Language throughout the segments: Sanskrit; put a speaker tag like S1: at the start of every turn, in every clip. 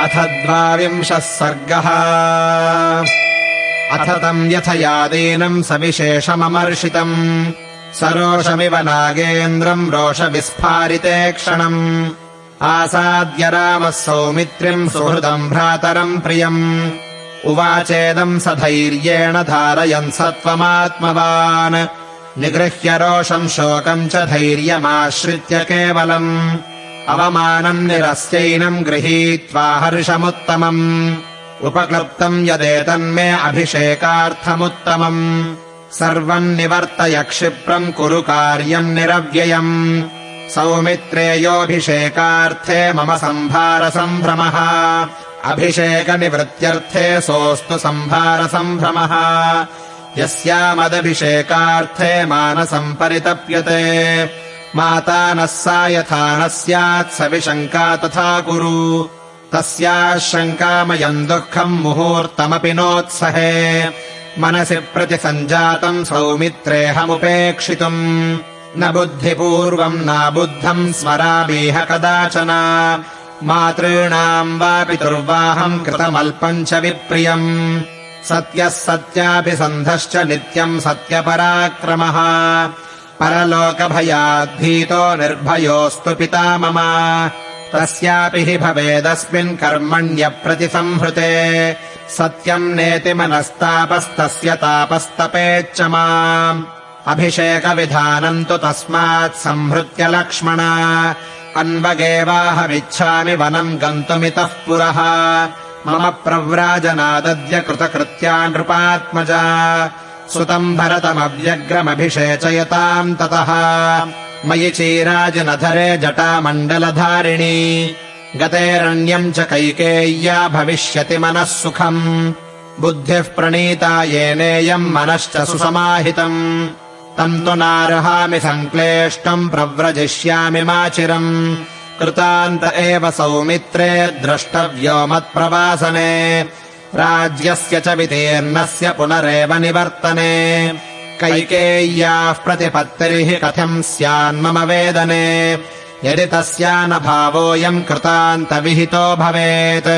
S1: अथ द्वाविंशः सर्गः। अथ तम् यथयादीनम् सविशेषममर्षितम्। सरोषमिव नागेन्द्रम् रोषविस्फारिते क्षणम्। आसाद्य रामः सौमित्रिम् सुहृदम् भ्रातरम् प्रियम्। उवाचेदम् स धैर्येण धारयन् सत्त्वमात्मवान्। निगृह्य रोषम् शोकम् च धैर्यमाश्रित्य केवलम् अवमानम् निरस्यैनम् गृहीत्वा हर्षमुत्तमम्। उपक्लृप्तम् यदेतन्मे अभिषेकार्थमुत्तमम्। सर्वम् निवर्तय क्षिप्रम् कुरु कार्यम् निरव्ययम्। सौमित्रेयोऽभिषेकार्थे मम सम्भारसम्भ्रमः अभिषेकनिवृत्त्यर्थे सोऽस्तु सम्भारसम्भ्रमः यस्यामदभिषेकार्थे मानसम् परितप्यते माता नः सा यथा न स्यात् स विशङ्का तथा कुरु। तस्याः शङ्कामयम् दुःखम् मुहूर्तमपि नोत्सहे। मनसि प्रतिसञ्जातम् सौमित्रेऽहमुपेक्षितुम्। न बुद्धिपूर्वम् नाबुद्धम् स्मरामीह कदाचन। मातॄणाम् वा पितुर्वाहम् कृतमल्पम् च विप्रियम्। सत्यः सत्याभिसन्धश्च नित्यम् सत्यपराक्रमः परलोकभयाद्भीतो निर्भयोऽस्तु पिता मम। तस्यापि हि भवेदस्मिन् कर्मण्यप्रतिसंहृते। सत्यम् नेति मनस्तापस्तस्य तापस्तपेच्च माम्। अभिषेकविधानम् तु तस्मात् संहृत्य लक्ष्मण। अन्वगेवाहमिच्छामि वनम् गन्तुमितः पुरः। मम प्रव्राजनादद्य कृतकृत्या नृपात्मजा सुतम् भरतमव्यग्रमभिषेचयताम् ततः। मयि चीराजनधरे जटामण्डलधारिणी। गतेरण्यम् च कैकेय्या भविष्यति मनः सुखम्। बुद्धिः प्रणीता येनेयम् मनश्च सुसमाहितम्। तम् तु नार्हामि सङ्क्लेष्टम् प्रव्रजिष्यामि माचिरम् कृतान्त एव सौमित्रे द्रष्टव्यो मत्प्रवासने राज्यस्य च वितीर्णस्य पुनरेव निवर्तने। कैकेय्याः प्रतिपत्तिः कथम् स्यान्मम वेदने। यदि तस्या न भावोऽयम् कृतान्तविहितो भवेत्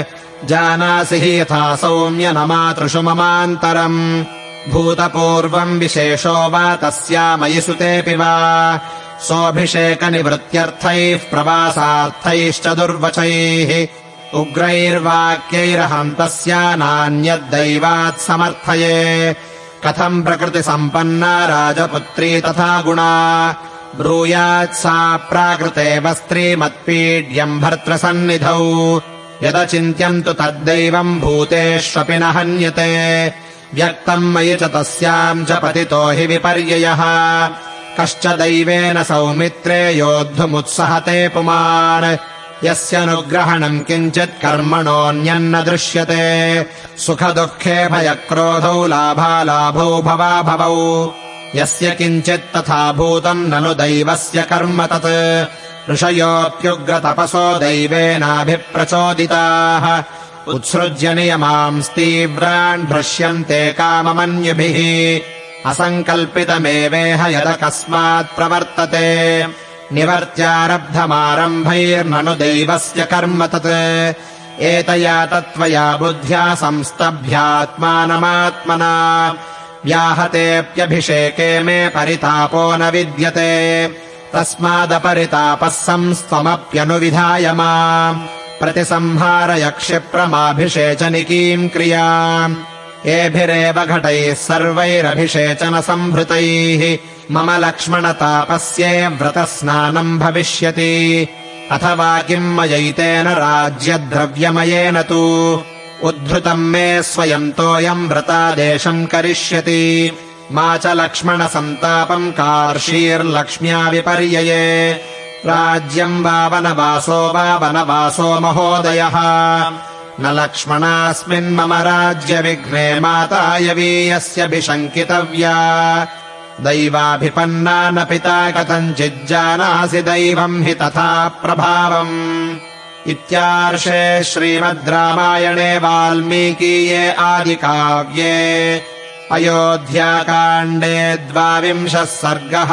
S1: जानासि हि यथा सौम्य न मातृषु ममान्तरम्। भूतपूर्वम् विशेषो वा तस्या मयि सुतेऽपि वा। सोऽभिषेकनिवृत्त्यर्थैः प्रवासार्थैश्च दुर्वचैः उग्रैर्वाक्यैरहम् तस्या नान्यद्दैवात् समर्थये। कथम् प्रकृतिसम्पन्ना राजपुत्री तथा गुणा। ब्रूयात् सा प्राकृते वस्त्रीमत्पीड्यम् भर्तृसन्निधौ। यदचिन्त्यम् तु तद्दैवम् भूतेष्वपि न हन्यते। व्यक्तम् मयि च तस्याम् च पतितो हि विपर्ययः। कश्च दैवेन सौमित्रे योद्धुमुत्सहते पुमान् यस्यनुग्रहणम् किञ्चित् कर्मणोऽन्यन्न दृश्यते। सुखदुःखे भयक्रोधौ लाभालाभौ भवाभवौ यस्य किञ्चित् तथा भूतम् ननु दैवस्य कर्म तत्। ऋषयोऽप्युग्रतपसो दैवेनाभिप्रचोदिताः। उत्सृज्य नियमांस्तीव्रान् भ्रश्यन्ते काममन्युभिः। असङ्कल्पितमेवेह यदकस्मात् प्रवर्तते निवर्त्यारब्धमारम्भैर्ननु दैवस्य कर्म तत्। एतया तत्त्वया बुद्ध्या संस्तभ्यात्मानमात्मना। व्याहतेऽप्यभिषेके मे परितापो न विद्यते। तस्मादपरितापः संस्त्वमप्यनुविधाय माम्। प्रतिसंहारय क्षिप्रमाभिषेचनिकीम् क्रियाम् एभिरेव घटैः सर्वैरभिषेचनसम्भृतैः मम लक्ष्मणतापस्ये व्रतस्नानम् भविष्यति। अथवा किम् मयैतेन राज्यद्रव्यमयेन तु। उद्धृतम् मे स्वयम् तोऽयम् व्रतादेशम् करिष्यति। मा च लक्ष्मणसन्तापम् कार्षीर्लक्ष्म्या विपर्यये। राज्यम् वा वनवासो वा वनवासो महोदयः न लक्ष्मणास्मिन् मम राज्यविघ्ने माता यवीयस्यभिशङ्कितव्या दैवाभिपन्ना न पिता कथञ्चिज्जानासि दैवम् हि तथा प्रभावम्। इत्यार्षे श्रीमद् रामायणे वाल्मीकीये आदिकाव्ये। अयोध्याकाण्डे द्वाविंशः सर्गः